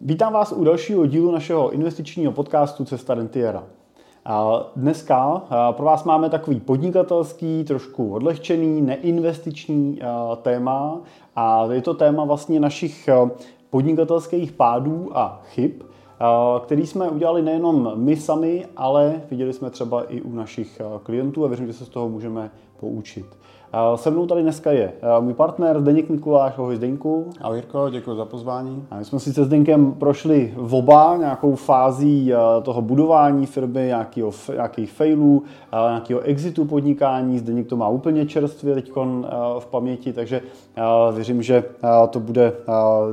Vítám vás u dalšího dílu našeho investičního podcastu Cesta Rentiera. Dneska pro vás máme takový podnikatelský, trošku odlehčený, neinvestiční téma a je to téma vlastně našich podnikatelských pádů a chyb, který jsme udělali nejenom my sami, ale viděli jsme třeba i u našich klientů a věřím, že se z toho můžeme poučit. Se mnou tady dneska je můj partner Zdeněk Mikuláš. Ahoj Zdeňku. Ahoj Jirko, děkuji za pozvání. A my jsme si se Zdeňkem prošli v oba nějakou fází toho budování firmy, nějakého, nějakých failů, nějakého exitu podnikání. Zdeněk to má úplně čerstvě teď v paměti, takže věřím, že to bude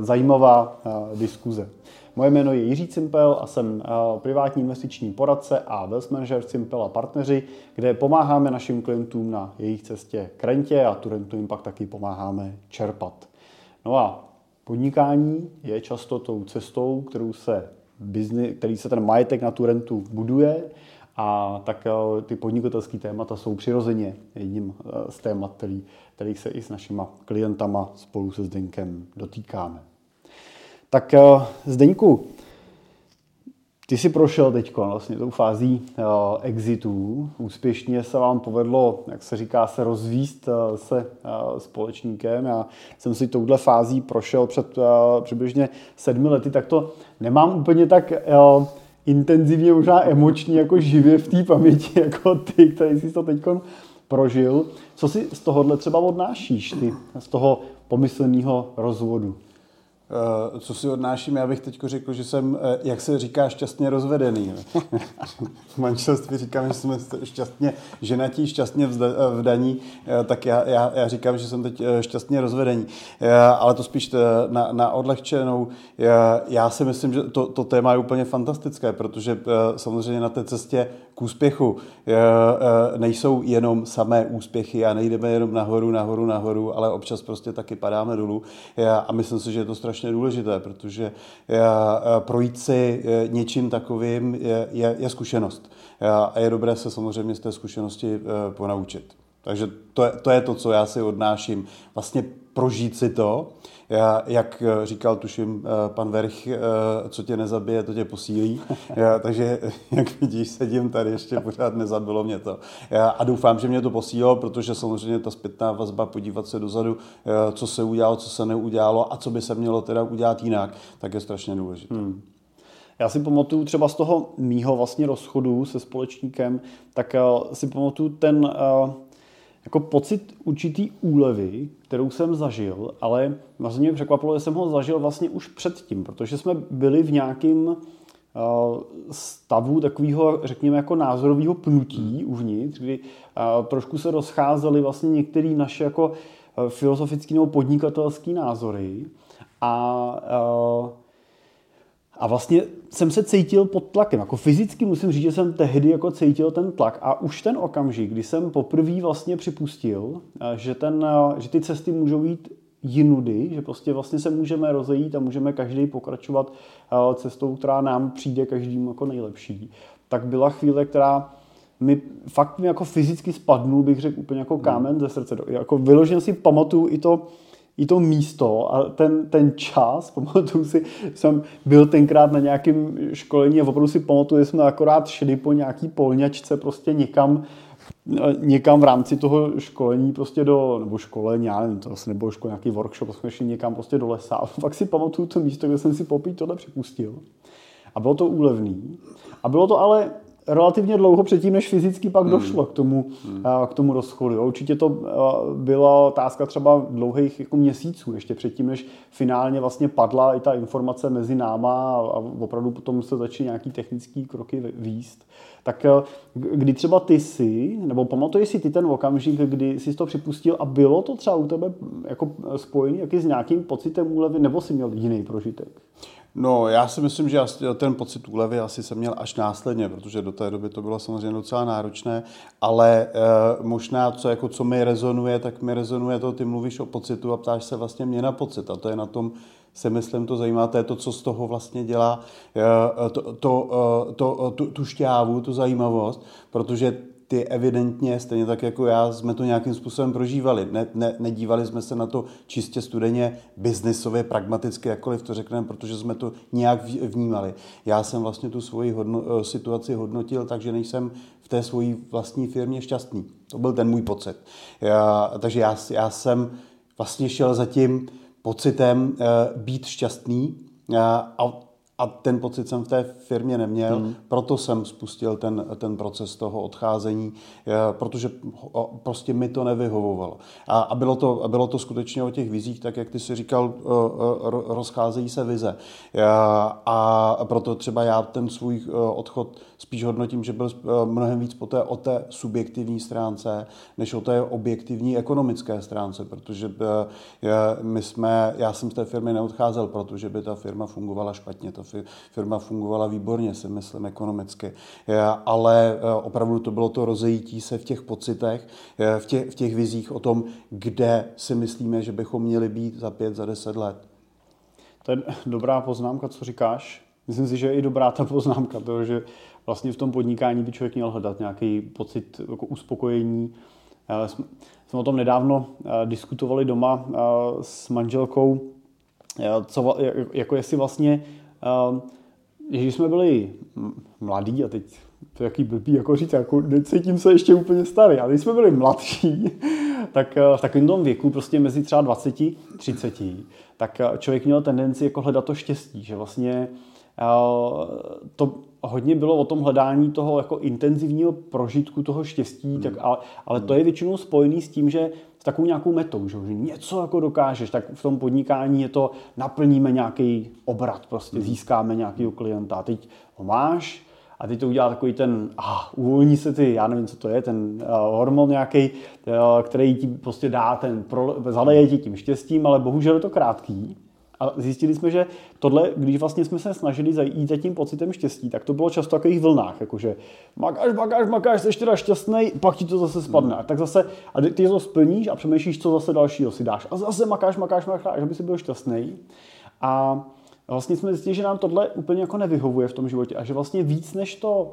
zajímavá diskuze. Moje jméno je Jiří Cimpel a jsem eh, privátní investiční poradce a wealth manager Cimpel a partneři, kde pomáháme našim klientům na jejich cestě k rentě a tu rentu jim pak taky pomáháme čerpat. No a podnikání je často tou cestou, kterou se business, který se ten majetek na tu rentu buduje a tak eh, ty podnikatelské témata jsou přirozeně jedním eh, z témat, který, kterých se i s našima klientama spolu se Zdenkem dotýkáme. Tak uh, Zdeňku, ty jsi prošel teď vlastně tou fází uh, exitů. Úspěšně se vám povedlo, jak se říká, se rozvíst uh, se společníkem. Já jsem si touhle fází prošel před přibližně sedmi lety, tak to nemám úplně tak intenzivně, možná emočně, jako živě v té paměti, jako ty, který jsi to teď prožil. Co si z tohohle třeba odnášíš, ty, z toho pomyslného rozvodu? Eh, co si odnáším, já bych teď řekl, že jsem, eh, jak se říká, šťastně rozvedený. v manželství říkám, že jsme šťastně ženatí, šťastně vdaní, eh, tak já, já, já říkám, že jsem teď šťastně rozvedený. Ale to spíš na, na odlehčenou. Já si myslím, že to, to téma je úplně fantastické, protože samozřejmě na té cestě k úspěchu nejsou jenom samé úspěchy a nejdeme jenom nahoru, nahoru, nahoru, ale občas prostě taky padáme dolů. A myslím si, že je to strašně strašně důležité, protože eh, eh, projít si eh, něčím takovým je, je, je zkušenost. A je dobré se samozřejmě z té zkušenosti ponaučit. Takže to je, to je to, co já si odnáším. Vlastně prožít si to, jak říkal, tuším, pan Verch, co tě nezabije, to tě posílí. Takže, jak vidíš, sedím tady, ještě pořád nezabilo mě to. A doufám, že mě to posílilo, protože samozřejmě ta zpětná vazba, podívat se dozadu, co se udělalo, co se neudělalo a co by se mělo teda udělat jinak, tak je strašně důležité. Hmm. Já si pamatuju třeba z toho mýho vlastně rozchodu se společníkem, tak si pamatuju ten jako pocit určitý úlevy, kterou jsem zažil, ale vlastně mě překvapilo, že jsem ho zažil vlastně už předtím, protože jsme byli v nějakém uh, stavu takového, řekněme, jako názorového pnutí hmm. uvnitř, kdy uh, trošku se rozcházely vlastně některé naše jako uh, filozofické nebo podnikatelské názory a a vlastně jsem se cítil pod tlakem. Jako fyzicky musím říct, že jsem tehdy jako cítil ten tlak. A už ten okamžik, kdy jsem poprvé vlastně připustil, eh, že, ten, eh, že ty cesty můžou jít jinudy, že prostě vlastně se můžeme rozejít a můžeme každý pokračovat eh, cestou, která nám přijde každým jako nejlepší, tak byla chvíle, která mi fakt mi jako fyzicky spadnul, bych řekl úplně jako kámen ze srdce. Jako vyloženě si pamatuju i to, i to místo a ten, ten čas, pamatuju si, jsem byl tenkrát na nějakém školení a opravdu si pamatuju, že jsme akorát šli po nějaký polňačce prostě někam, někam v rámci toho školení prostě do, nebo školení, já nevím, to asi nebylo škol, nějaký workshop, jsme šli někam prostě do lesa a fakt si pamatuju to místo, kde jsem si popít tohle připustil. A bylo to úlevný. A bylo to ale relativně dlouho předtím, než fyzicky pak hmm. došlo k tomu, hmm. k tomu rozchodu. Určitě to byla otázka třeba dlouhých jako měsíců, ještě předtím, než finálně vlastně padla i ta informace mezi náma a opravdu potom se začaly nějaký technický kroky výst. Tak kdy třeba ty si, nebo pamatuješ si ty ten okamžik, kdy jsi to připustil a bylo to třeba u tebe jako spojený jaký s nějakým pocitem úlevy, nebo si měl jiný prožitek? No, já si myslím, že ten pocit úlevy asi jsem měl až následně, protože do té doby to bylo samozřejmě docela náročné, ale e, možná, co, jako, co mi rezonuje, tak mi rezonuje to, ty mluvíš o pocitu a ptáš se vlastně mě na pocit a to je na tom, se myslím, to zajímá, to je to, co z toho vlastně dělá e, to, to, to, to, tu, tu šťávu, tu zajímavost, protože ty evidentně, stejně tak jako já, jsme to nějakým způsobem prožívali. Ne, ne, nedívali jsme se na to čistě studeně, biznisově, pragmaticky, jakkoliv to řekneme, protože jsme to nějak vnímali. Já jsem vlastně tu svoji hodno, eh, situaci hodnotil, takže nejsem v té svojí vlastní firmě šťastný. To byl ten můj pocit. Já, takže já, já jsem vlastně šel za tím pocitem uh, být šťastný uh, a a ten pocit jsem v té firmě neměl, hmm. proto jsem spustil ten, ten proces toho odcházení, eh, protože prostě mi to nevyhovovalo. A, a bylo, to, bylo to skutečně o těch vizích, tak jak ty si říkal, eh, eh, rozcházejí se vize. A proto třeba já ten svůj odchod spíš hodnotím, že byl mnohem víc po té, o té subjektivní stránce, než o té objektivní ekonomické stránce, protože my jsme, já jsem z té firmy neodcházel, protože by ta firma fungovala špatně. Ta firma fungovala výborně, si myslím, ekonomicky. Ale e, opravdu to bylo to rozejítí se v těch pocitech, v těch, v těch vizích o tom, kde si myslíme, že bychom měli být za pět, za deset let. To je dobrá poznámka, co říkáš. Myslím si, že je i dobrá ta poznámka, to, že vlastně v tom podnikání by člověk měl hledat nějaký pocit jako uspokojení. E, jsme, o tom nedávno diskutovali doma s manželkou, co, jako jestli vlastně když jsme byli mladí, a teď to je jaký blbý jako říct, jako necítím se ještě úplně starý, ale když jsme byli mladší, tak eh, v takovém tom věku, prostě mezi třeba 20 30, tak eh, člověk měl tendenci jako hledat to štěstí, že vlastně eh, to hodně bylo o tom hledání toho jako intenzivního prožitku toho štěstí, hmm. tak, ale, ale to je většinou spojený s tím, že s takovou nějakou metou, že, že něco jako dokážeš, tak v tom podnikání je to, naplníme nějaký obrat, prostě hmm. získáme nějakého klienta. A teď ho máš a teď to udělá takový ten, ah, uvolní se ty, já nevím, co to je, ten uh, hormon nějaký, uh, který ti prostě dá ten, pro, zaleje ti tím štěstím, ale bohužel je to krátký. A zjistili jsme, že tohle, když vlastně jsme se snažili zajít za tím pocitem štěstí, tak to bylo často v takových vlnách, jakože makáš, makáš, makáš, jsi teda šťastný, pak ti to zase spadne. A tak zase, a ty to splníš a přemýšlíš, co zase dalšího si dáš. A zase makáš, makáš, makáš, aby si byl šťastný. A vlastně jsme zjistili, že nám tohle úplně jako nevyhovuje v tom životě a že vlastně víc než to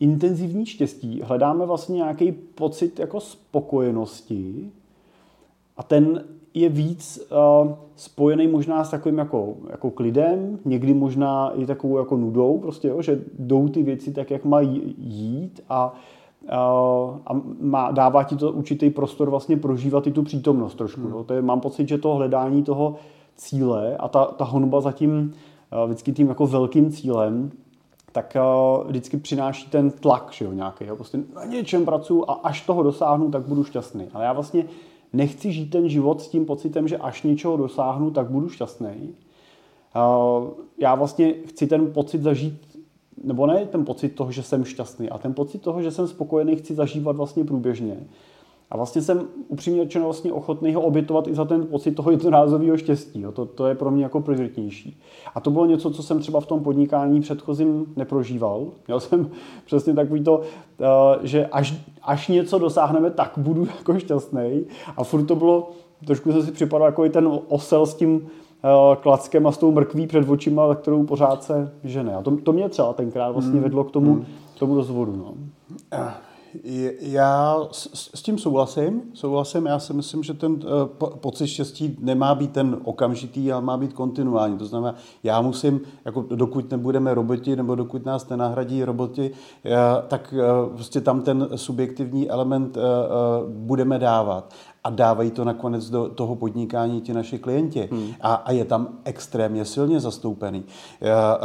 intenzivní štěstí hledáme vlastně nějaký pocit jako spokojenosti a ten je víc uh, spojený možná s takovým jako, jako klidem, někdy možná i takovou jako nudou, prostě, jo, že jdou ty věci tak, jak mají jít a, uh, a má, dává ti to určitý prostor vlastně prožívat i tu přítomnost trošku. Hmm. Jo. To je, mám pocit, že to hledání toho cíle a ta, ta honba za tím uh, vždycky tím jako velkým cílem, tak uh, vždycky přináší ten tlak, že jo, nějaký. Jo. Prostě na něčem pracuji a až toho dosáhnu, tak budu šťastný. Ale já vlastně nechci žít ten život s tím pocitem, že až něčeho dosáhnu, tak budu šťastný. Já vlastně chci ten pocit zažít, nebo ne ten pocit toho, že jsem šťastný, a ten pocit toho, že jsem spokojený, chci zažívat vlastně průběžně. A vlastně jsem upřímně řečeno vlastně ochotný ho obětovat i za ten pocit toho jednorázového štěstí. Jo. To, to je pro mě jako prioritnější. A to bylo něco, co jsem třeba v tom podnikání předchozím neprožíval. Měl jsem přesně takový to, eh, že až, až něco dosáhneme, tak budu jako šťastný. A furt to bylo, trošku jsem si připadal jako i ten osel s tím eh, klackem a s tou mrkví před očima, kterou pořád se žene. A to, to mě třeba tenkrát vlastně hmm. vedlo k tomu, hmm. k tomu rozvodu. No. Eh, já s, s tím souhlasím. Souhlasím, já si myslím, že ten uh, pocit štěstí nemá být ten okamžitý, ale má být kontinuální. To znamená, já musím, jako dokud nebudeme roboti, nebo dokud nás nenahradí roboti, uh, tak uh, prostě tam ten subjektivní element budeme dávat a dávají to nakonec do toho podnikání ti naši klienti. Hmm. A, a je tam extrémně silně zastoupený.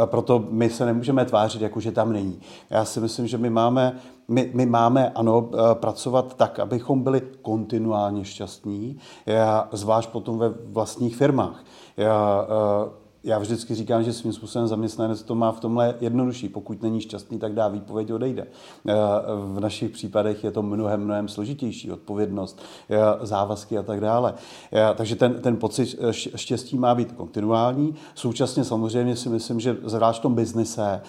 Proto my se nemůžeme tvářit, jako že tam není. Já si myslím, že my máme, my, my máme ano, eh, pracovat tak, abychom byli kontinuálně šťastní, zvlášť potom ve vlastních firmách. Já, eh, já vždycky říkám, že svým způsobem zaměstnanec to má v tomhle jednodušší. Pokud není šťastný, tak dá výpověď, odejde. Eh, v našich případech je to mnohem, mnohem složitější. Odpovědnost, závazky a tak dále. Takže ten, ten pocit štěstí má být kontinuální. Současně samozřejmě si myslím, že zvlášť v tom biznise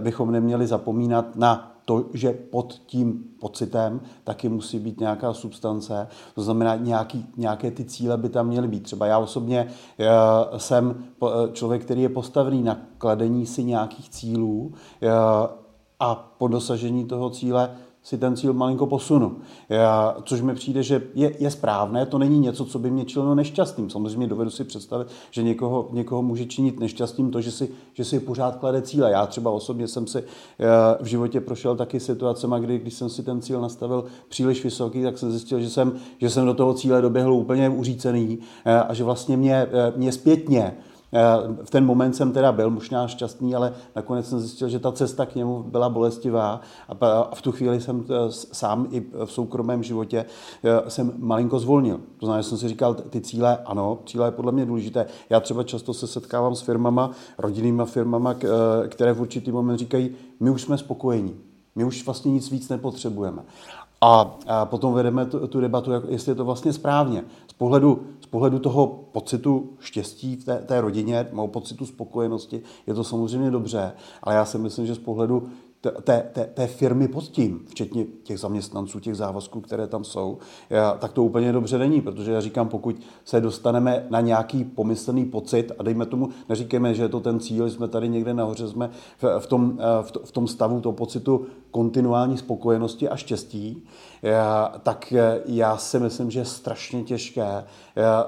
bychom neměli zapomínat na to, že pod tím pocitem taky musí být nějaká substance, to znamená nějaký, nějaké ty cíle by tam měly být. Třeba já osobně uh, jsem člověk, který je postavený na kladení si nějakých cílů uh, a po dosažení toho cíle si ten cíl malinko posunu. Já, což mi přijde, že je, je správné, to není něco, co by mě činilo nešťastným. Samozřejmě dovedu si představit, že někoho, někoho může činit nešťastným to, že si, že si pořád klade cíle. Já třeba osobně jsem si eh, v životě prošel taky situacemi, kdy když jsem si ten cíl nastavil příliš vysoký, tak jsem zjistil, že jsem, že jsem do toho cíle doběhl úplně uřícený eh, a že vlastně mě, eh, mě zpětně v ten moment jsem teda byl možná šťastný, ale nakonec jsem zjistil, že ta cesta k němu byla bolestivá a v tu chvíli jsem eh, sám i v soukromém životě eh, jsem malinko zvolnil. To znamená, že jsem si říkal, ty cíle, ano, cíle je podle mě důležité. Já třeba často se setkávám s firmama, rodinnýma firmama, eh, které v určitý moment říkají, my už jsme spokojení. My už vlastně nic víc nepotřebujeme. A, potom vedeme tu, tu debatu, jestli je to vlastně správně. Z pohledu, pohledu toho pocitu štěstí v té, té rodině, nebo pocitu spokojenosti, je to samozřejmě dobře, ale já si myslím, že z pohledu té, té, té firmy pod tím, včetně těch zaměstnanců, těch závazků, které tam jsou, tak to úplně dobře není, protože já říkám, pokud se dostaneme na nějaký pomyslný pocit a dejme tomu, neříkejme, že je to ten cíl, jsme tady někde nahoře, jsme v, v, tom, v tom stavu toho pocitu kontinuální spokojenosti a štěstí, tak já si myslím, že je strašně těžké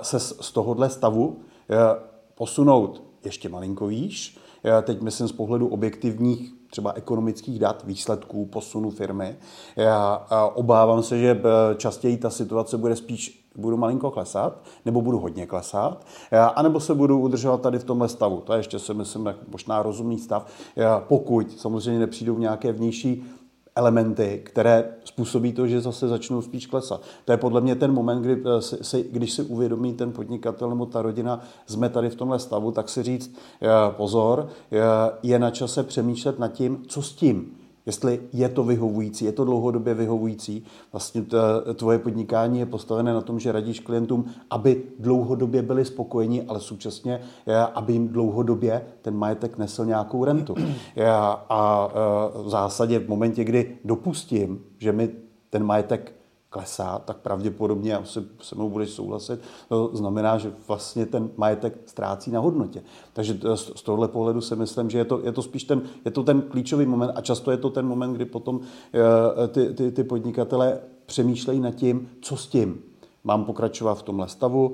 se z tohohle stavu posunout ještě malinko výš, teď myslím z pohledu objektivních třeba ekonomických dat, výsledků, posunu firmy. Já obávám se, že eh, častěji ta situace bude spíš budu malinko klesat, nebo budu hodně klesat, anebo se budu udržovat tady v tomhle stavu. To je ještě si myslím možná rozumný stav, pokud samozřejmě nepřijdou nějaké vnější elementy, které způsobí to, že zase začnou spíš klesat. To je podle mě ten moment, kdy eh, si, když si uvědomí ten podnikatel nebo ta rodina, jsme tady v tomhle stavu, tak si říct eh, pozor, eh, je na čase přemýšlet nad tím, co s tím jestli je to vyhovující, je to dlouhodobě vyhovující. Vlastně tvoje podnikání je postavené na tom, že radíš klientům, aby dlouhodobě byli spokojeni, ale současně, aby jim dlouhodobě ten majetek nesl nějakou rentu. A v zásadě v momentě, kdy dopustím, že mi ten majetek klesá, tak pravděpodobně asi se mnou budeš souhlasit, to znamená, že vlastně ten majetek ztrácí na hodnotě. Takže z tohohle pohledu si myslím, že je to, je to spíš ten, je to ten klíčový moment a často je to ten moment, kdy potom eh, ty, ty, ty podnikatele přemýšlejí nad tím, co s tím mám pokračovat v tomhle stavu,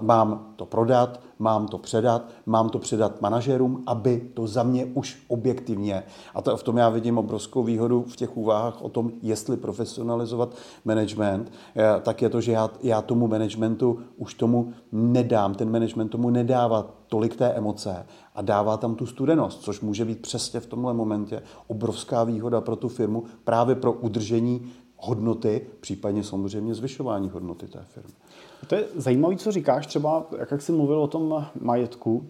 mám to prodat, mám to předat, mám to předat manažerům, aby to za mě už objektivně, a to, v tom já vidím obrovskou výhodu v těch úvahách o tom, jestli profesionalizovat management, tak je to, že já, já tomu managementu už tomu nedám, ten management tomu nedává tolik té emoce a dává tam tu studenost, což může být přesně v tomhle momentě obrovská výhoda pro tu firmu, právě pro udržení hodnoty, případně samozřejmě zvyšování hodnoty té firmy. To je zajímavé, co říkáš, třeba jak, jsi mluvil o tom majetku,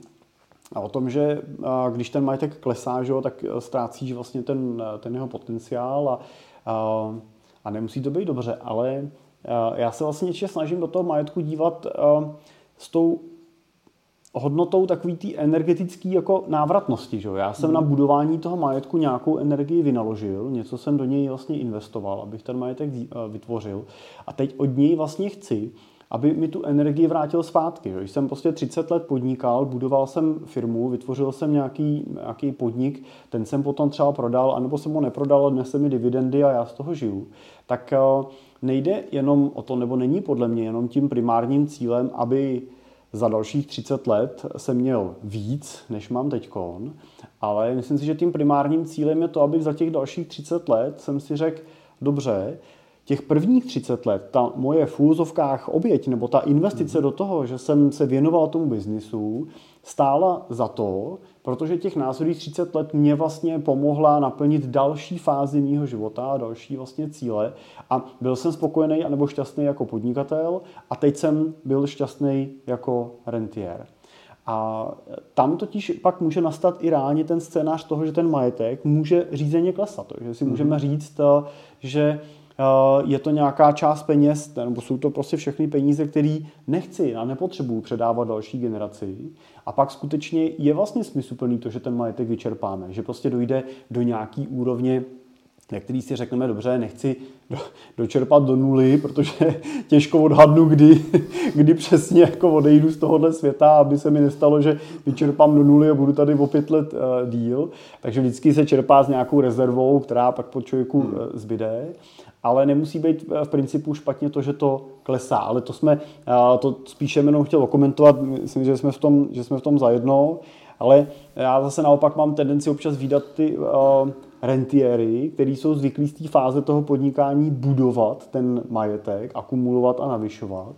a o tom, že když ten majetek klesá, že, tak ztrácíš vlastně ten, ten jeho potenciál a, a, a nemusí to být dobře, ale já se vlastně snažím do toho majetku dívat s tou hodnotou takový té energetické jako návratnosti. Že? Já jsem mm. na budování toho majetku nějakou energii vynaložil, něco jsem do něj vlastně investoval, abych ten majetek eh, vytvořil. A teď od něj vlastně chci, aby mi tu energii vrátil zpátky. Že? jsem prostě 30 let podnikal, budoval jsem firmu, vytvořil jsem nějaký, nějaký podnik, ten jsem potom třeba prodal, anebo jsem ho neprodal, dnes mi dividendy a já z toho žiju. Tak eh, nejde jenom o to, nebo není podle mě jenom tím primárním cílem, aby za dalších 30 let jsem měl víc, než mám teďkon, ale myslím si, že tím primárním cílem je to, aby za těch dalších 30 let jsem si řekl, dobře, těch prvních 30 let, ta moje v úzovkách oběť, nebo ta investice mm-hmm. do toho, že jsem se věnoval tomu biznisu, stála za to, protože těch následujících 30 let mě vlastně pomohla naplnit další fázi mého života a další vlastně cíle a byl jsem spokojený nebo šťastný jako podnikatel a teď jsem byl šťastný jako rentier. A tam totiž pak může nastat i reálně ten scénář toho, že ten majetek může řízeně klesat. Že si můžeme mhm. říct, že Eh, je to nějaká část peněz, nebo jsou to prostě všechny peníze, které nechci a nepotřebuju předávat další generaci. A pak skutečně je vlastně smysluplný to, že ten majetek vyčerpáme, že prostě dojde do nějaký úrovně který si řekneme, dobře, nechci do, dočerpat do nuly, protože těžko odhadnu, kdy, kdy přesně jako odejdu z tohohle světa, aby se mi nestalo, že vyčerpám do nuly a budu tady o pět let uh, díl. Takže vždycky se čerpá s nějakou rezervou, která pak po člověku uh, zbyde. Ale nemusí být v principu špatně to, že to klesá. Ale to jsme, uh, to spíše jenom chtěl komentovat, myslím, že jsme v tom, že jsme v tom zajedno. Ale já zase naopak mám tendenci občas výdat ty uh, rentiery, který jsou zvyklí z té fáze toho podnikání budovat ten majetek, akumulovat a navyšovat.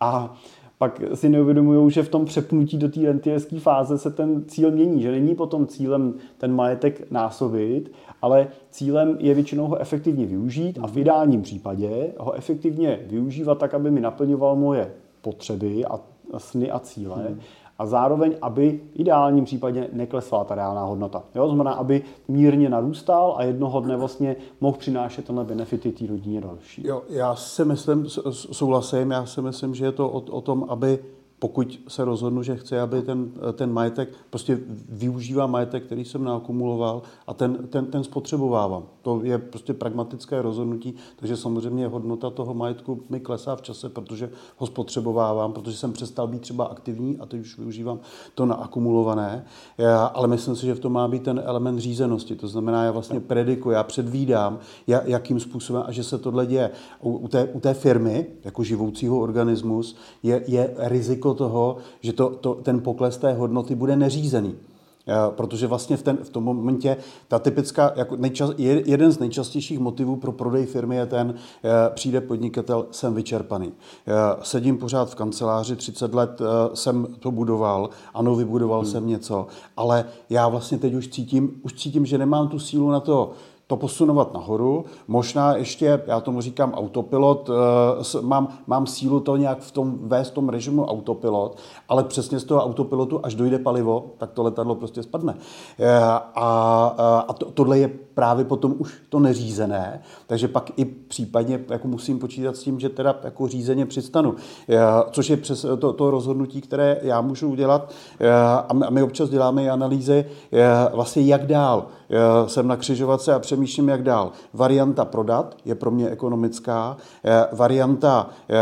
A pak si neuvědomují, že v tom přepnutí do té rentierské fáze se ten cíl mění, že není potom cílem ten majetek násobit, ale cílem je většinou ho efektivně využít a v ideálním případě ho efektivně využívat tak, aby mi naplňoval moje potřeby a sny a cíle. Hmm a zároveň, aby v ideálním případě neklesla ta reálná hodnota. Jo? Znamená, aby mírně narůstal a jednoho dne vlastně mohl přinášet tenhle benefity té rodině další. Jo, já si myslím, souhlasím, já si myslím, že je to o, o tom, aby pokud se rozhodnu, že chci, aby ten, ten majetek, prostě využívám majetek, který jsem naakumuloval a ten, ten, ten spotřebovávám. To je prostě pragmatické rozhodnutí, takže samozřejmě hodnota toho majetku mi klesá v čase, protože ho spotřebovávám, protože jsem přestal být třeba aktivní a teď už využívám to naakumulované. Já, ale myslím si, že v tom má být ten element řízenosti. To znamená, já vlastně predikuji, já předvídám, jakým způsobem a že se tohle děje. U, u, té, u té firmy, jako živoucího organismus, je, je riziko toho, že to, to, ten pokles té hodnoty bude neřízený. Eh, protože vlastně v, ten, v tom momentě ta typická, jako nejčas, jeden z nejčastějších motivů pro prodej firmy je ten, eh, přijde podnikatel, jsem vyčerpaný. Eh, sedím pořád v kanceláři, 30 let jsem to budoval, ano, vybudoval hmm. jsem něco, ale já vlastně teď už cítím, už cítím, že nemám tu sílu na to, to posunovat nahoru. Možná ještě, já tomu říkám autopilot, eh, mám, mám sílu to nějak v tom vést v tom režimu autopilot, ale přesně z toho autopilotu, až dojde palivo, tak to letadlo prostě spadne. Eh, a, a to, tohle je právě potom už to neřízené, takže pak i případně jako musím počítat s tím, že teda jako řízeně přistanu. Eh, což je přes to, to rozhodnutí, které já můžu udělat a my občas děláme i analýzy vlastně jak dál. Jsem na křižovatce a přemýšlím, jak dál. Varianta prodat je pro mě ekonomická, eh, varianta eh,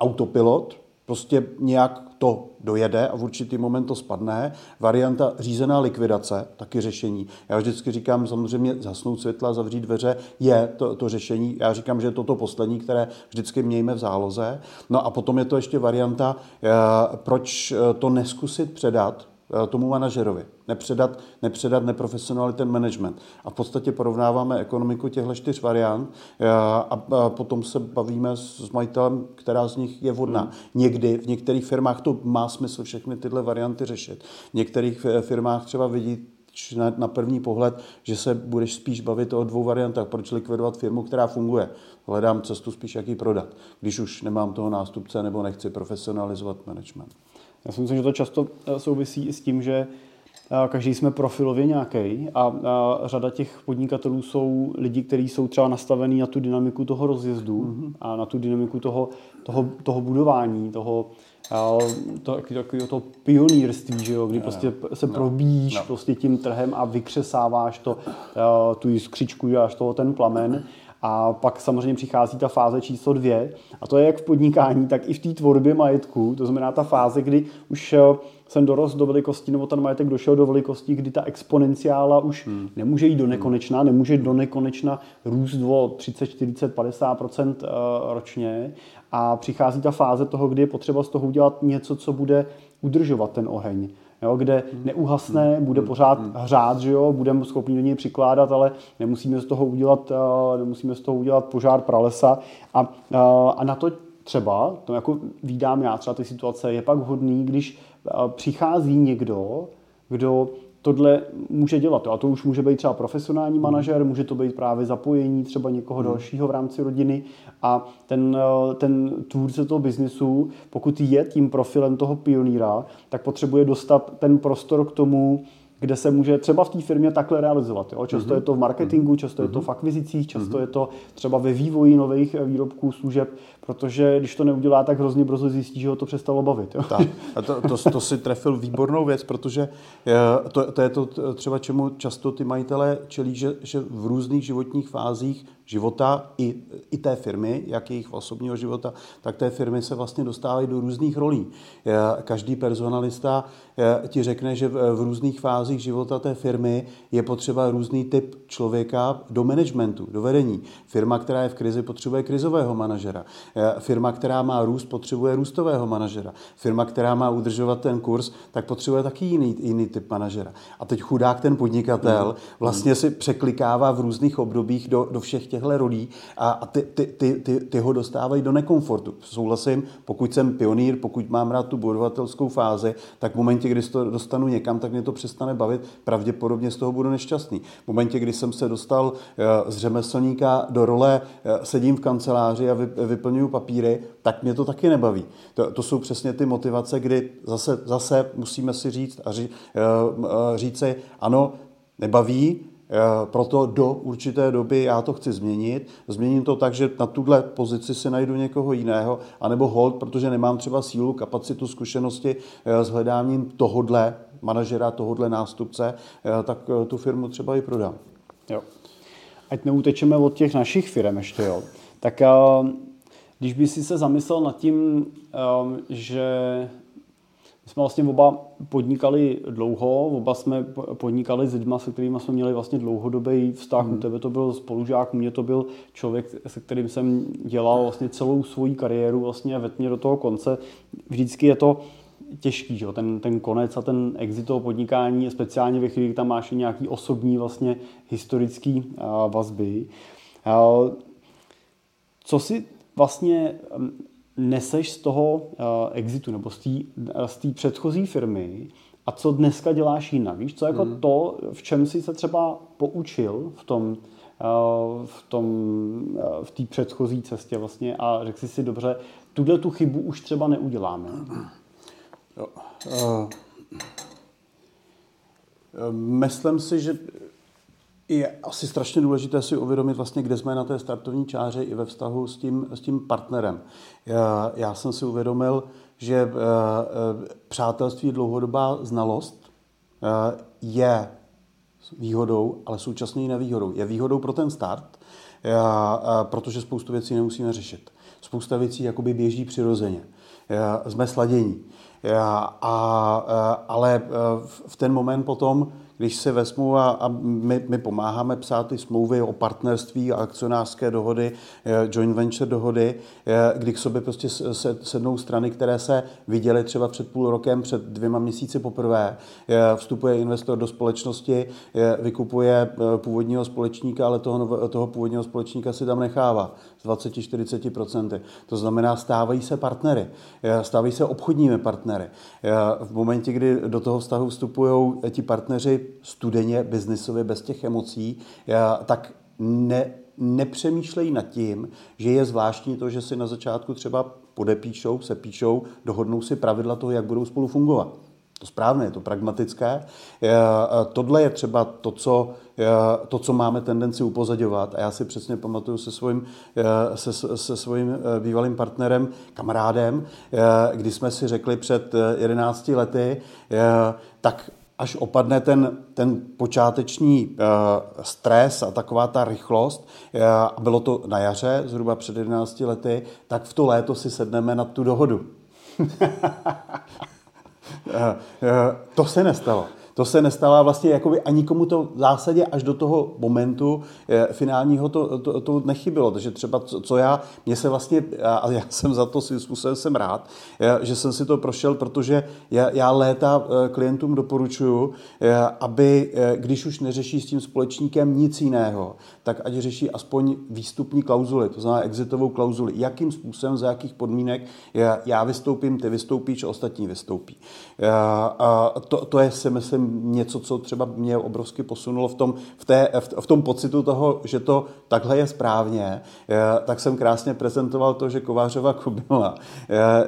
autopilot, prostě nějak to dojede a v určitý moment to spadne. Varianta řízená likvidace, taky řešení. Já vždycky říkám, samozřejmě zasnout světla, zavřít dveře je to, to řešení. Já říkám, že je to to poslední, které vždycky mějme v záloze. No a potom je to ještě varianta, eh, proč to neskusit předat, Eh, tomu manažerovi. Nepředat, nepředat neprofesionální ten management. A v podstatě porovnáváme ekonomiku těchto čtyř variant eh, a, potom se bavíme s majitelem, která z nich je vhodná. Hmm. Někdy v některých firmách to má smysl všechny tyhle varianty řešit. V některých eh, firmách třeba vidí na, na první pohled, že se budeš spíš bavit o dvou variantách. Proč likvidovat firmu, která funguje? Hledám cestu spíš, jak ji prodat, když už nemám toho nástupce nebo nechci profesionalizovat management. Já si myslím, že to často eh, souvisí i s tím, že eh, každý jsme profilově nějaký a, a řada těch podnikatelů jsou lidi, kteří jsou třeba nastavení na tu dynamiku toho rozjezdu mm-hmm. a na tu dynamiku toho, toho, toho budování, toho, to, to, to pionýrství, že jo, kdy prostě se no, probíjíš no. prostě tím trhem a vykřesáváš to, tu jiskřičku, děláš toho ten plamen. A pak samozřejmě přichází ta fáze číslo dvě, a to je jak v podnikání, tak i v té tvorbě majetku. To znamená ta fáze, kdy už eh, jsem dorost do velikosti, nebo ten majetek došel do velikosti, kdy ta exponenciála už hmm. nemůže jít do nekonečna, nemůže do nekonečna růst o 30, 40, 50% ročně. A přichází ta fáze toho, kdy je potřeba z toho udělat něco, co bude udržovat ten oheň jo, kde neuhasne, bude pořád hřát, že jo, budeme schopni do něj přikládat, ale nemusíme z toho udělat, uh, nemusíme z toho udělat požár pralesa. A, uh, a na to třeba, to jako vídám já třeba ty situace, je pak vhodný, když uh, přichází někdo, kdo tohle může dělat. A to už může být třeba profesionální manažer, může to být právě zapojení třeba někoho hmm. dalšího v rámci rodiny a ten, eh, ten tvůrce toho biznisu, pokud je tím profilem toho pionýra, tak potřebuje dostat ten prostor k tomu, kde se může třeba v té firmě takhle realizovat. Jo? Často mm-hmm. je to v marketingu, často mm-hmm. je to v akvizicích, často mm-hmm. je to třeba ve vývoji nových výrobků, služeb, protože když to neudělá, tak hrozně brzo zjistí, že ho to přestalo bavit. Jo? Tak. A to, to, to si trefil výbornou věc, protože to, to je to třeba, čemu často ty majitelé čelí, že, že v různých životních fázích života i, i té firmy, jak jejich osobního života, tak té firmy se vlastně dostávají do různých rolí. Každý personalista ti řekne, že v různých fázích života té firmy je potřeba různý typ člověka do managementu, do vedení. Firma, která je v krizi, potřebuje krizového manažera. Firma, která má růst, potřebuje růstového manažera. Firma, která má udržovat ten kurz, tak potřebuje taky jiný, jiný typ manažera. A teď chudák ten podnikatel vlastně si překlikává v různých obdobích do, do všech těchto rolí a, ty, ty, ty, ty, ty ho dostávají do nekomfortu. Souhlasím, pokud jsem pionýr, pokud mám rád tu budovatelskou fázi, tak v momentě, kdy to dostanu někam, tak mě to přestane bavit, pravděpodobně z toho budu nešťastný. V momentě, kdy jsem se dostal eh, z řemeslníka do role, eh, sedím v kanceláři a vyplňuju papíry, tak mě to taky nebaví. To, to jsou přesně ty motivace, kdy zase, zase musíme si říct a ří, eh, říct si, ano, nebaví, proto do určité doby já to chci změnit. Změním to tak, že na tuhle pozici si najdu někoho jiného, anebo hold, protože nemám třeba sílu, kapacitu, zkušenosti s hledáním tohodle manažera, tohodle nástupce, tak tu firmu třeba i prodám. Jo. Ať neutečeme od těch našich firm ještě, jo. Tak když by si se zamyslel nad tím, že my jsme vlastně oba podnikali dlouho, oba jsme podnikali s lidmi, se kterými jsme měli vlastně dlouhodobý vztah. Mm. U tebe to byl spolužák, u mě to byl člověk, se kterým jsem dělal vlastně celou svoji kariéru vlastně vetně do toho konce. Vždycky je to těžký, že? Ten, ten konec a ten exit toho podnikání, speciálně ve chvíli, kdy tam máš nějaký osobní vlastně historický uh, vazby. Uh, co si vlastně neseš z toho uh, exitu nebo z té předchozí firmy a co dneska děláš jinak? Víš, co jako mm. to, v čem jsi se třeba poučil v tom, uh, v tom, v té předchozí cestě vlastně a řekl jsi si dobře, tuhle tu chybu už třeba neuděláme. Jo. Uh, myslím si, že je asi strašně důležité si uvědomit vlastně, kde jsme na té startovní čáře i ve vztahu s tím, s tím partnerem. Já, já jsem si uvědomil, že e, přátelství dlouhodobá znalost e, je výhodou, ale současně i nevýhodou. Je výhodou pro ten start, protože spoustu věcí nemusíme řešit. Spousta věcí jakoby běží přirozeně. Jsme sladění. A, ale v ten moment potom když se vezmu a, a my, my pomáháme psát ty smlouvy o partnerství a akcionářské dohody, eh, joint venture dohody, eh, kdy k sobě prostě sednou strany, které se viděly třeba před půl rokem, před dvěma měsíci poprvé. Eh, vstupuje investor do společnosti, vykupuje původního společníka, ale toho, toho původního společníka si tam nechává z 20-40%. To znamená, stávají se partnery, stávají se obchodními partnery. V momentě, kdy do toho vztahu vstupují ti partneři studeně, biznisově, bez těch emocí, tak ne, nepřemýšlejí nad tím, že je zvláštní to, že si na začátku třeba podepíšou, se píšou, dohodnou si pravidla toho, jak budou spolu fungovat. To správné, je to pragmatické. Tohle je třeba to, co, to, co máme tendenci upozadovat. A já si přesně pamatuju se svým, se, se svým eh, bývalým partnerem, kamarádem, kdy jsme si řekli před 11 eh, lety, tak až opadne ten, ten počáteční uh, stres a taková ta rychlost, uh, bylo to na jaře, zhruba před 11 lety, tak v to léto si sedneme na tu dohodu. uh, uh, to se nestalo. To se nestalo vlastně jakoby ani komu to v zásadě až do toho momentu eh, finálního to, to, to nechybilo. Takže třeba co, co já, mě se vlastně, a já jsem za to svým způsobem jsem rád, eh, že jsem si to prošel, protože já, já léta eh, klientům doporučuju, aby když už neřeší s tím společníkem nic jiného, tak ať řeší aspoň výstupní klauzuly, to znamená exitovou klauzuli. Jakým způsobem, za jakých podmínek já vystoupím, ty vystoupíš, ostatní vystoupí. To, to je si myslím něco, co třeba mě obrovsky posunulo v tom, v, té, v, tom pocitu toho, že to takhle je správně, tak jsem krásně prezentoval to, že Kovářova kubila,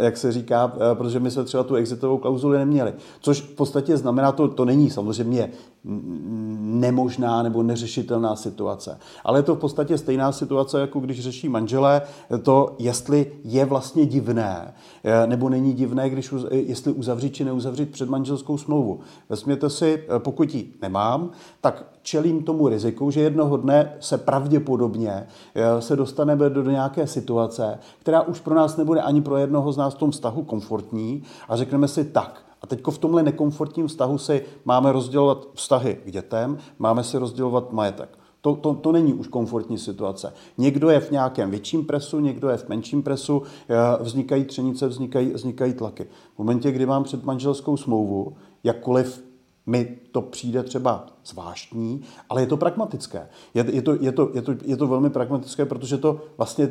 jak se říká, protože my jsme třeba tu exitovou klauzuli neměli. Což v podstatě znamená, to, to není samozřejmě nemožná nebo neřešitelná situace. Ale je to v podstatě stejná situace, jako když řeší manželé to, jestli je vlastně divné, eh, nebo není divné, když, jestli uzavřít či neuzavřít předmanželskou smlouvu. Vezměte si, eh, pokud ji nemám, tak čelím tomu riziku, že jednoho dne se pravděpodobně eh, se dostaneme do nějaké situace, která už pro nás nebude ani pro jednoho z nás v tom vztahu komfortní a řekneme si tak, a teď v tomhle nekomfortním vztahu si máme rozdělovat vztahy k dětem, máme si rozdělovat majetek. To, to, to není už komfortní situace. Někdo je v nějakém větším presu, někdo je v menším presu, eh, vznikají třenice, vznikají, vznikají tlaky. V momentě, kdy mám předmanželskou smlouvu, jakkoliv mi to přijde třeba zvláštní, ale je to pragmatické. Je, je, to, je, to, je, to, je to velmi pragmatické, protože to vlastně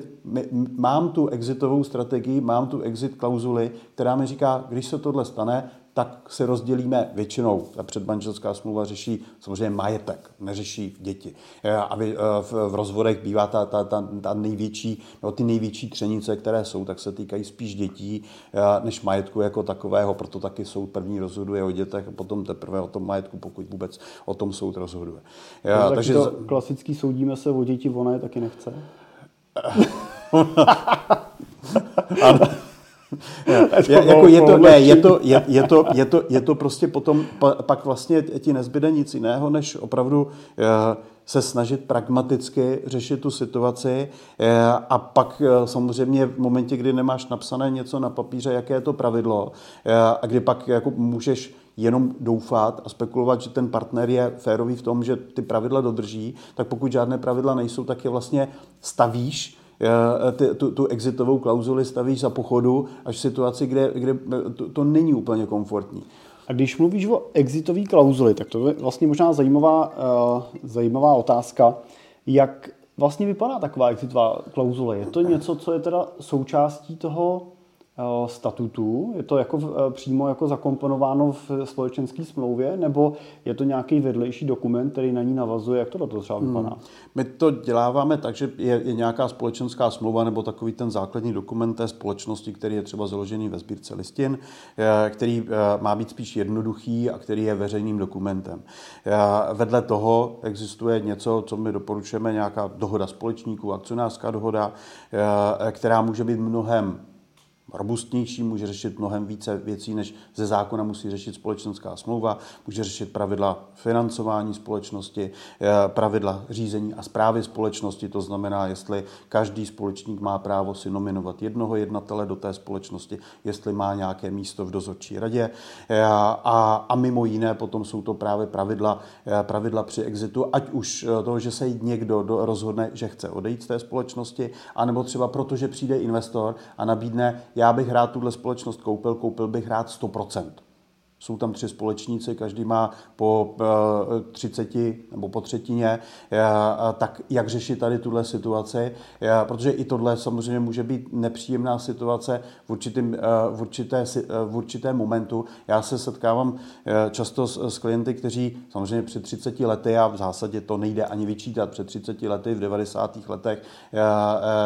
mám tu exitovou strategii, mám tu exit klauzuli, která mi říká, když se tohle stane, tak se rozdělíme většinou. Ta předmanželská smlouva řeší samozřejmě majetek, neřeší děti. E, a v, v rozvodech bývá ta, ta, ta, ta největší, no, ty největší třenice, které jsou, tak se týkají spíš dětí e, než majetku jako takového, proto taky soud první rozhoduje o dětech a potom teprve o tom majetku, pokud vůbec o tom soud rozhoduje. E, takže to klasický soudíme se o děti, ona je taky nechce. ano. je, jako je, to, ne, je, to, je, je, to, je, to, je to prostě potom, pak vlastně ti nezbyde nic jiného, než opravdu eh, se snažit pragmaticky řešit tu situaci eh, a pak eh, samozřejmě v momentě, kdy nemáš napsané něco na papíře, jaké je to pravidlo a kdy pak jako můžeš jenom doufat a spekulovat, že ten partner je férový v tom, že ty pravidla dodrží, tak pokud žádné pravidla nejsou, tak je vlastně stavíš ty, tu, tu exitovou klauzuli stavíš za pochodu až v situaci, kde, kde to, to není úplně komfortní. A když mluvíš o exitové klauzuli, tak to je vlastně možná zajímavá, uh, zajímavá otázka, jak vlastně vypadá taková exitová klauzule. Je to něco, co je teda součástí toho Eh, statutu? Je to jako eh, přímo jako zakomponováno v společenské smlouvě, nebo je to nějaký vedlejší dokument, který na ní navazuje? Jak to třeba hmm. vypadá? Hmm. My to děláváme tak, že je, je nějaká společenská smlouva nebo takový ten základní dokument té společnosti, který je třeba založený ve sbírce listin, eh, který má být spíš jednoduchý a který je veřejným dokumentem. Vedle toho existuje něco, co my doporučujeme, nějaká dohoda společníků, akcionářská dohoda, která může být mnohem robustnější, může řešit mnohem více věcí, než ze zákona musí řešit společenská smlouva, může řešit pravidla financování společnosti, eh, pravidla řízení a zprávy společnosti, to znamená, jestli každý společník má právo si nominovat jednoho jednatele do té společnosti, jestli má nějaké místo v dozorčí radě. Eh, a, a mimo jiné potom jsou to právě pravidla, eh, pravidla při exitu, ať už to, že se někdo rozhodne, že chce odejít z té společnosti, anebo třeba proto, že přijde investor a nabídne já bych rád tuhle společnost koupil, koupil bych rád 100%. Jsou tam tři společníci, každý má po 30 eh, nebo po třetině, eh, tak jak řešit tady tuhle situaci, eh, protože i tohle samozřejmě může být nepříjemná situace v, určitým, v, určité, v určité momentu. Já se setkávám často s, s klienty, kteří samozřejmě před 30 lety, a v zásadě to nejde ani vyčítat, před 30 lety v 90. letech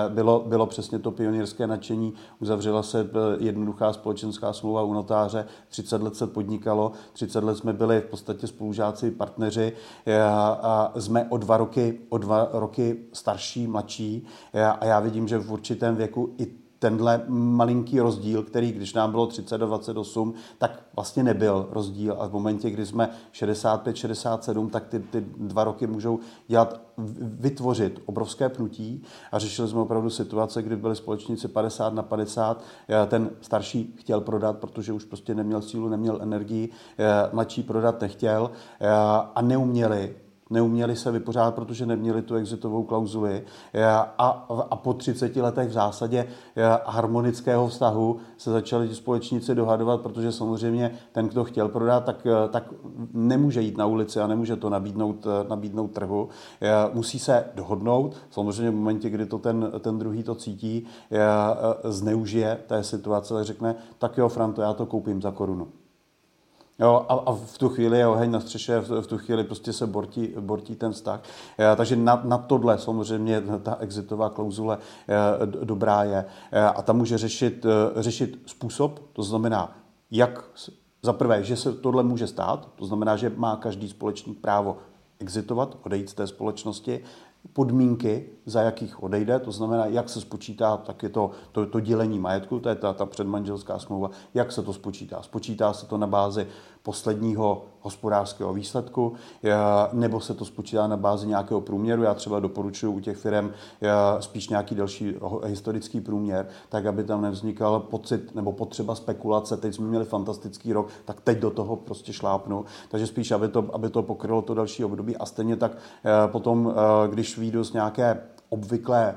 bylo, bylo přesně to pionýrské nadšení, uzavřela se jednoduchá společenská smlouva u notáře, 30 let se podnikalo. 30 let jsme byli v podstatě spolužáci, partneři a jsme o dva roky, o dva roky starší, mladší a já vidím, že v určitém věku i tenhle malinký rozdíl, který když nám bylo 30 do 28, tak vlastně nebyl rozdíl. A v momentě, kdy jsme 65, 67, tak ty, ty dva roky můžou dělat, vytvořit obrovské pnutí. A řešili jsme opravdu situace, kdy byli společníci 50 na 50, ten starší chtěl prodat, protože už prostě neměl sílu, neměl energii, mladší prodat nechtěl. A neuměli neuměli se vypořádat, protože neměli tu exitovou klauzuli a, a po 30 letech v zásadě harmonického vztahu se začali ti společníci dohadovat, protože samozřejmě ten, kdo chtěl prodat, tak, tak nemůže jít na ulici a nemůže to nabídnout, nabídnout trhu. Musí se dohodnout, samozřejmě v momentě, kdy to ten, ten druhý to cítí, zneužije té situace, tak řekne, tak jo, Franto, já to koupím za korunu. Jo, a, a v tu chvíli je oheň na střeše, v, v tu chvíli prostě se bortí, bortí ten vztah. E, takže na, na tohle samozřejmě ta exitová klauzule e, dobrá je. E, a ta může řešit, e, řešit způsob, to znamená, jak za prvé, že se tohle může stát, to znamená, že má každý společník právo exitovat, odejít z té společnosti, podmínky, za jakých odejde, to znamená, jak se spočítá, tak je to, to, to dělení majetku, to je ta, ta předmanželská smlouva, jak se to spočítá. Spočítá se to na bázi posledního hospodářského výsledku, nebo se to spočítá na bázi nějakého průměru. Já třeba doporučuji u těch firm spíš nějaký další historický průměr, tak aby tam nevznikal pocit nebo potřeba spekulace. Teď jsme měli fantastický rok, tak teď do toho prostě šlápnu. Takže spíš, aby to, aby to pokrylo to další období. A stejně tak potom, když výjdu z nějaké obvyklé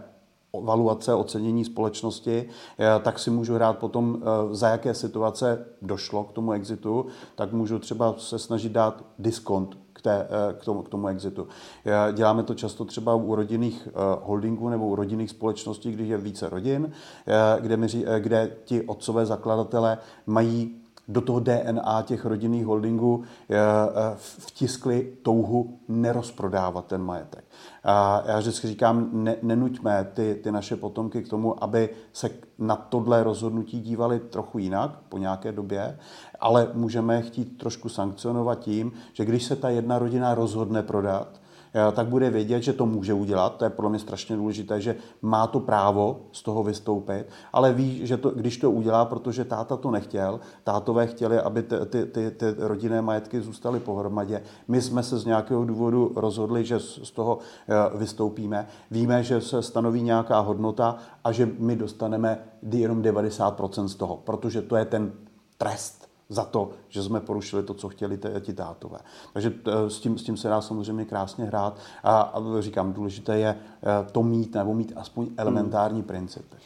valuace, ocenění společnosti, eh, tak si můžu hrát potom, eh, za jaké situace došlo k tomu exitu, tak můžu třeba se snažit dát diskont k, té, eh, k, tomu, k tomu exitu. Děláme to často třeba u rodinných holdingů nebo u rodinných společností, když je více rodin, kde, mi, kde ti otcové zakladatelé mají do toho DNA těch rodinných holdingů vtiskli touhu nerozprodávat ten majetek. A já vždycky říkám, ne, nenuťme ty, ty naše potomky k tomu, aby se na tohle rozhodnutí dívali trochu jinak po nějaké době, ale můžeme chtít trošku sankcionovat tím, že když se ta jedna rodina rozhodne prodat, Eh, tak bude vědět, že to může udělat. To je pro mě strašně důležité, že má to právo z toho vystoupit, ale ví, že to, když to udělá, protože táta to nechtěl, tátové chtěli, aby ty, ty, ty, ty rodinné majetky zůstaly pohromadě. My jsme se z nějakého důvodu rozhodli, že z toho eh, vystoupíme. Víme, že se stanoví nějaká hodnota a že my dostaneme jenom 90% z toho, protože to je ten trest za to, že jsme porušili to, co chtěli ti tátové. Takže eh, s tím, s tím se dá samozřejmě krásně hrát a, a říkám, důležité je eh, to mít nebo mít aspoň elementární hmm. principy.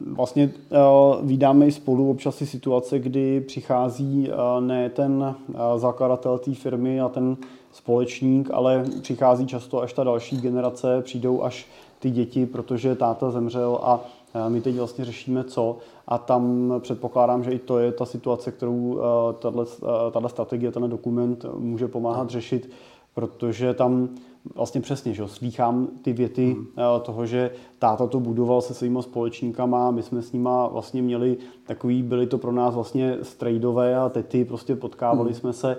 Vlastně uh, vydáme i spolu občas si situace, kdy přichází uh, ne ten uh, zakladatel té firmy a ten společník, ale přichází často až ta další generace, přijdou až ty děti, protože táta zemřel a my teď vlastně řešíme co a tam předpokládám, že i to je ta situace, kterou tato strategie, ten dokument může pomáhat řešit, protože tam vlastně přesně, že slýchám ty věty hmm. toho, že táta to budoval se svýma společníkama, my jsme s nima vlastně měli takový, byly to pro nás vlastně strejdové a tety, prostě potkávali hmm. jsme se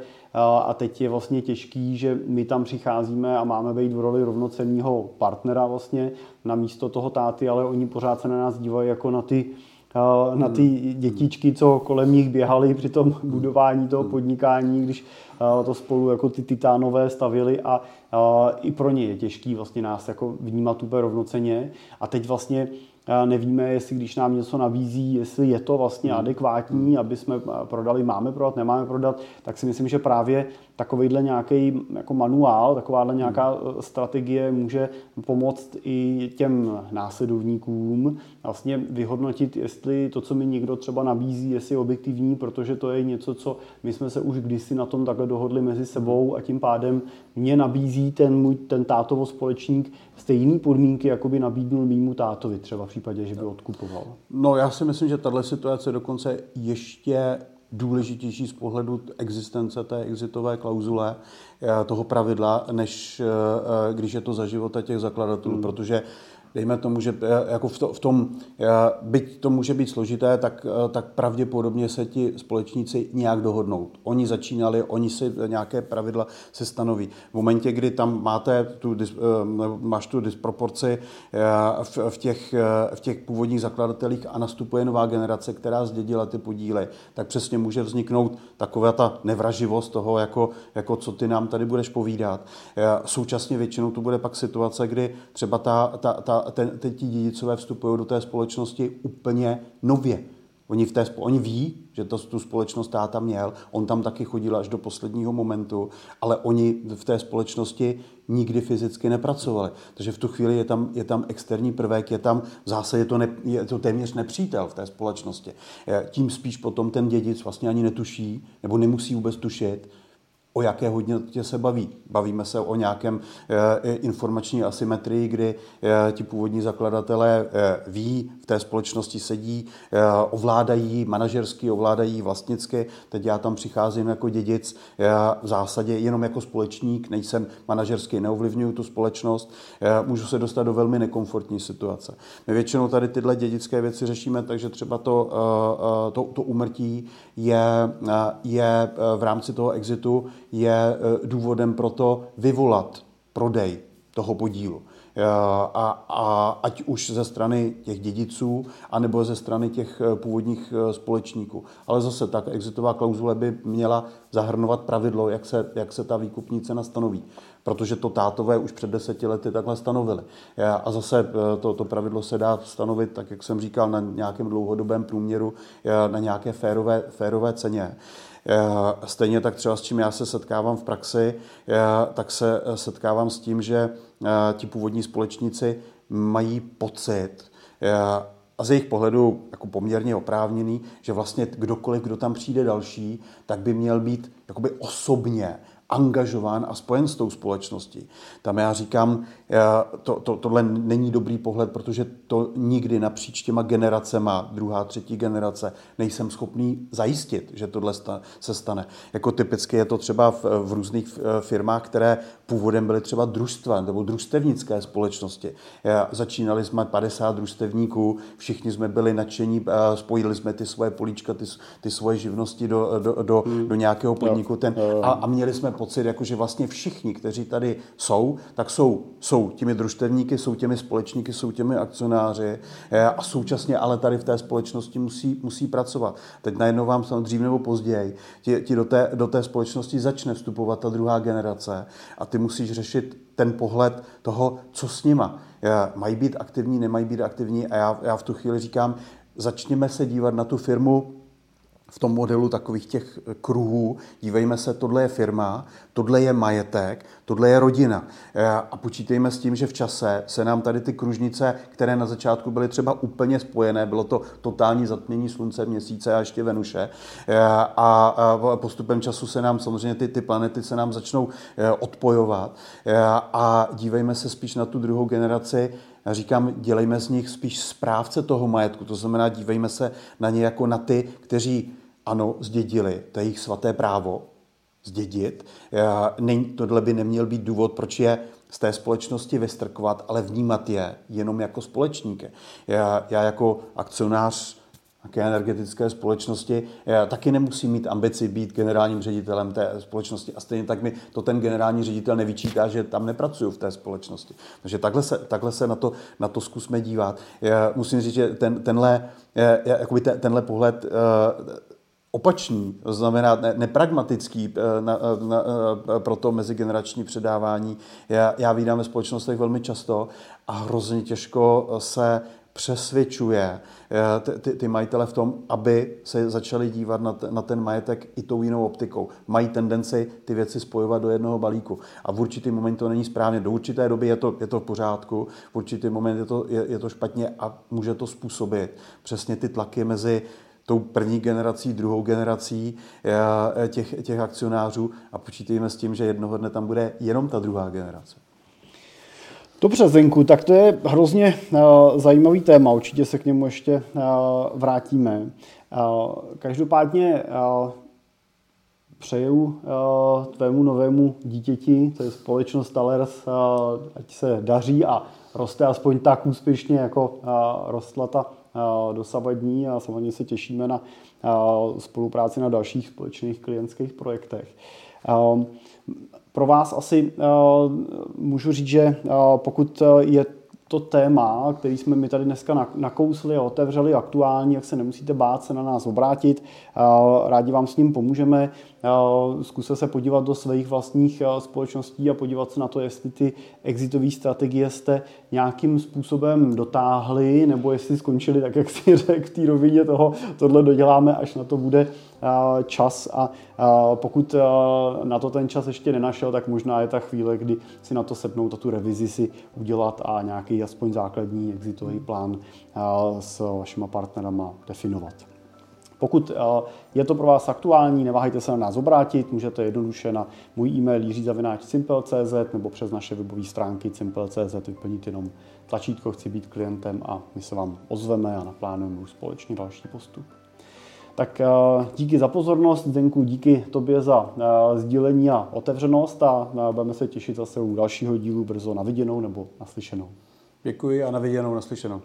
a teď je vlastně těžký, že my tam přicházíme a máme být v roli rovnocenního partnera vlastně na místo toho táty, ale oni pořád se na nás dívají jako na ty na ty hmm. dětičky, co kolem nich běhali při tom budování toho podnikání, když to spolu jako ty titánové stavili a i pro ně je těžký vlastně nás jako vnímat úplně rovnoceně. A teď vlastně nevíme, jestli když nám něco nabízí, jestli je to vlastně hmm. adekvátní, aby jsme prodali, máme prodat, nemáme prodat, tak si myslím, že právě takovýhle nějaký jako manuál, takováhle nějaká hmm. e, strategie může pomoct i těm následovníkům vlastně vyhodnotit, jestli to, co mi někdo třeba nabízí, jestli je objektivní, protože to je něco, co my jsme se už kdysi na tom takhle dohodli mezi sebou a tím pádem mě nabízí ten můj, ten tátovo společník stejné podmínky, jako by nabídnul mýmu tátovi třeba v případě, že by odkupoval. No já si myslím, že tahle situace dokonce ještě důležitější z pohledu existence té exitové klauzule, eh, toho pravidla, než eh, eh, když je to za života těch zakladatelů, hmm. protože dejme tomu, že eh, jako v, to, v tom, eh, byť to může být složité, tak, eh, tak pravděpodobně se ti společníci nějak dohodnou. Oni začínali, oni si nějaké pravidla se stanoví. V momentě, kdy tam máte tu, máš tu disproporci v, v, těch, v těch původních zakladatelích a nastupuje nová generace, která zdědila ty podíly, tak přesně může vzniknout taková ta nevraživost toho, jako, jako co ty nám tady budeš povídat. Současně většinou to bude pak situace, kdy třeba ta, ta, ta ten, ten, ti dědicové vstupují do té společnosti úplně nově. Oni, v té, oni ví, že to, tu společnost táta měl, on tam taky chodil až do posledního momentu, ale oni v té společnosti nikdy fyzicky nepracovali. Takže v tu chvíli je tam, je tam externí prvek, je tam v zásadě to, ne, je to téměř nepřítel v té společnosti. Tím spíš potom ten dědic vlastně ani netuší, nebo nemusí vůbec tušit, o jaké hodnotě se baví. Bavíme se o nějakém e, informační asymetrii, kdy e, ti původní zakladatelé e, ví, v té společnosti sedí, ovládají manažersky, ovládají vlastnicky. Teď já tam přicházím jako dědic, v zásadě jenom jako společník, nejsem manažersky, neovlivňuju tu společnost, můžu se dostat do velmi nekomfortní situace. My většinou tady tyhle dědické věci řešíme, takže třeba to, to, to umrtí je, je v rámci toho exitu je eh, důvodem pro to vyvolat prodej toho podílu. Eh, a, a ať už ze strany těch dědiců, anebo ze strany těch eh, původních společníků. Ale zase tak exitová klauzule by měla zahrnovat pravidlo, jak se, jak se ta výkupní cena stanoví. Protože to tátové už před deseti lety takhle stanovili. A zase to, to pravidlo se dá stanovit, tak jak jsem říkal, na nějakém dlouhodobém průměru, na nějaké férové, férové ceně. Eh, stejně tak třeba s čím já se setkávám v praxi, eh, tak se eh, setkávám s tím, že ti původní společníci mají pocit, a z jejich pohledu jako poměrně oprávněný, že vlastně kdokoliv, kdo tam přijde další, tak by měl být jakoby osobně angažován a spojen s tou společností. Tam já říkám, to, to, tohle není dobrý pohled, protože to nikdy napříč těma generacema, druhá, třetí generace, nejsem schopný zajistit, že tohle se stane. Jako typicky je to třeba v, v různých firmách, které původem byly třeba družstva nebo družstevnické společnosti. Začínali jsme 50 družstevníků, všichni jsme byli nadšení, spojili jsme ty svoje políčka, ty, ty svoje živnosti do, do, do, hmm. do nějakého podniku ten, a, a měli jsme pocit, jako že vlastně všichni, kteří tady jsou, tak jsou, jsou těmi družstevníky, jsou těmi společníky, jsou těmi akcionáři eh, a současně ale tady v té společnosti musí, musí pracovat. Teď najednou vám dřív nebo později ti, ti do, té, do té společnosti začne vstupovat ta druhá generace a ty musíš řešit ten pohled toho, co s nima. Eh, mají být aktivní, nemají být aktivní a já, já v tu chvíli říkám, začněme se dívat na tu firmu v tom modelu takových těch eh, kruhů. Dívejme se, tohle je firma, tohle je majetek, tohle je rodina. Eh, a počítejme s tím, že v čase se nám tady ty kružnice, které na začátku byly třeba úplně spojené, bylo to totální zatmění slunce, měsíce a ještě Venuše. Eh, a postupem času se nám samozřejmě ty, ty planety se nám začnou odpojovat. A dívejme se spíš na tu druhou generaci, já říkám, dělejme z nich spíš správce toho majetku, to znamená, dívejme se na ně jako na ty, kteří ano, zdědili, to je jejich svaté právo, zdědit. Tohle by neměl být důvod, proč je z té společnosti vystrkovat, ale vnímat je jenom jako společníky. Já, já jako akcionář nějaké energetické společnosti, já taky nemusím mít ambici být generálním ředitelem té společnosti a stejně tak mi to ten generální ředitel nevyčítá, že tam nepracuju v té společnosti. Takže takhle se, takhle se na, to, na to zkusme dívat. Já musím říct, že ten, tenhle, jakoby ten, tenhle pohled opačný, to znamená ne, nepragmatický na, na, na, pro to mezigenerační předávání. Já, já vídám ve společnostech velmi často a hrozně těžko se přesvědčuje eh, ty, ty, ty majitele v tom, aby se začali dívat na, t, na ten majetek i tou jinou optikou. Mají tendenci ty věci spojovat do jednoho balíku. A v určitý moment to není správně. Do určité doby je to, je to v pořádku, v určitý moment je to, je, je to špatně a může to způsobit přesně ty tlaky mezi tou první generací, druhou generací eh, těch, těch akcionářů a počítejme s tím, že jednoho dne tam bude jenom ta druhá generace. Dobře, Zenku, tak to je hrozně uh, zajímavý téma, určitě se k němu ještě uh, vrátíme. Uh, každopádně přeju tvému novému dítěti, to je společnost Talers, ať se daří a roste aspoň tak úspěšně, jako rostla ta dosavadní a samozřejmě se těšíme na spolupráci na dalších společných klientských projektech. Pro vás asi můžu říct, že pokud je to téma, který jsme mi tady dneska nakousli a otevřeli aktuální, jak se nemusíte bát se na nás obrátit. Rádi vám s ním pomůžeme. Zkuste se podívat do svých vlastních společností a podívat se na to, jestli ty exitové strategie jste nějakým způsobem dotáhli, nebo jestli skončili tak, jak si řekl, v té rovině toho, tohle doděláme, až na to bude čas a pokud na to ten čas ještě nenašel, tak možná je ta chvíle, kdy si na to sednout a tu revizi si udělat a nějaký aspoň základní exitový plán s vašima partnerama definovat. Pokud je to pro vás aktuální, neváhejte se na nás obrátit, můžete jednoduše na můj e-mail jiřizavináč.cz nebo přes naše webové stránky simple.cz vyplnit jenom tlačítko Chci být klientem a my se vám ozveme a naplánujeme už společně další postup. Tak díky za pozornost, Zdenku, díky tobě za sdílení a otevřenost a budeme se těšit zase u dalšího dílu brzo na viděnou nebo naslyšenou. Děkuji a na viděnou, naslyšenou.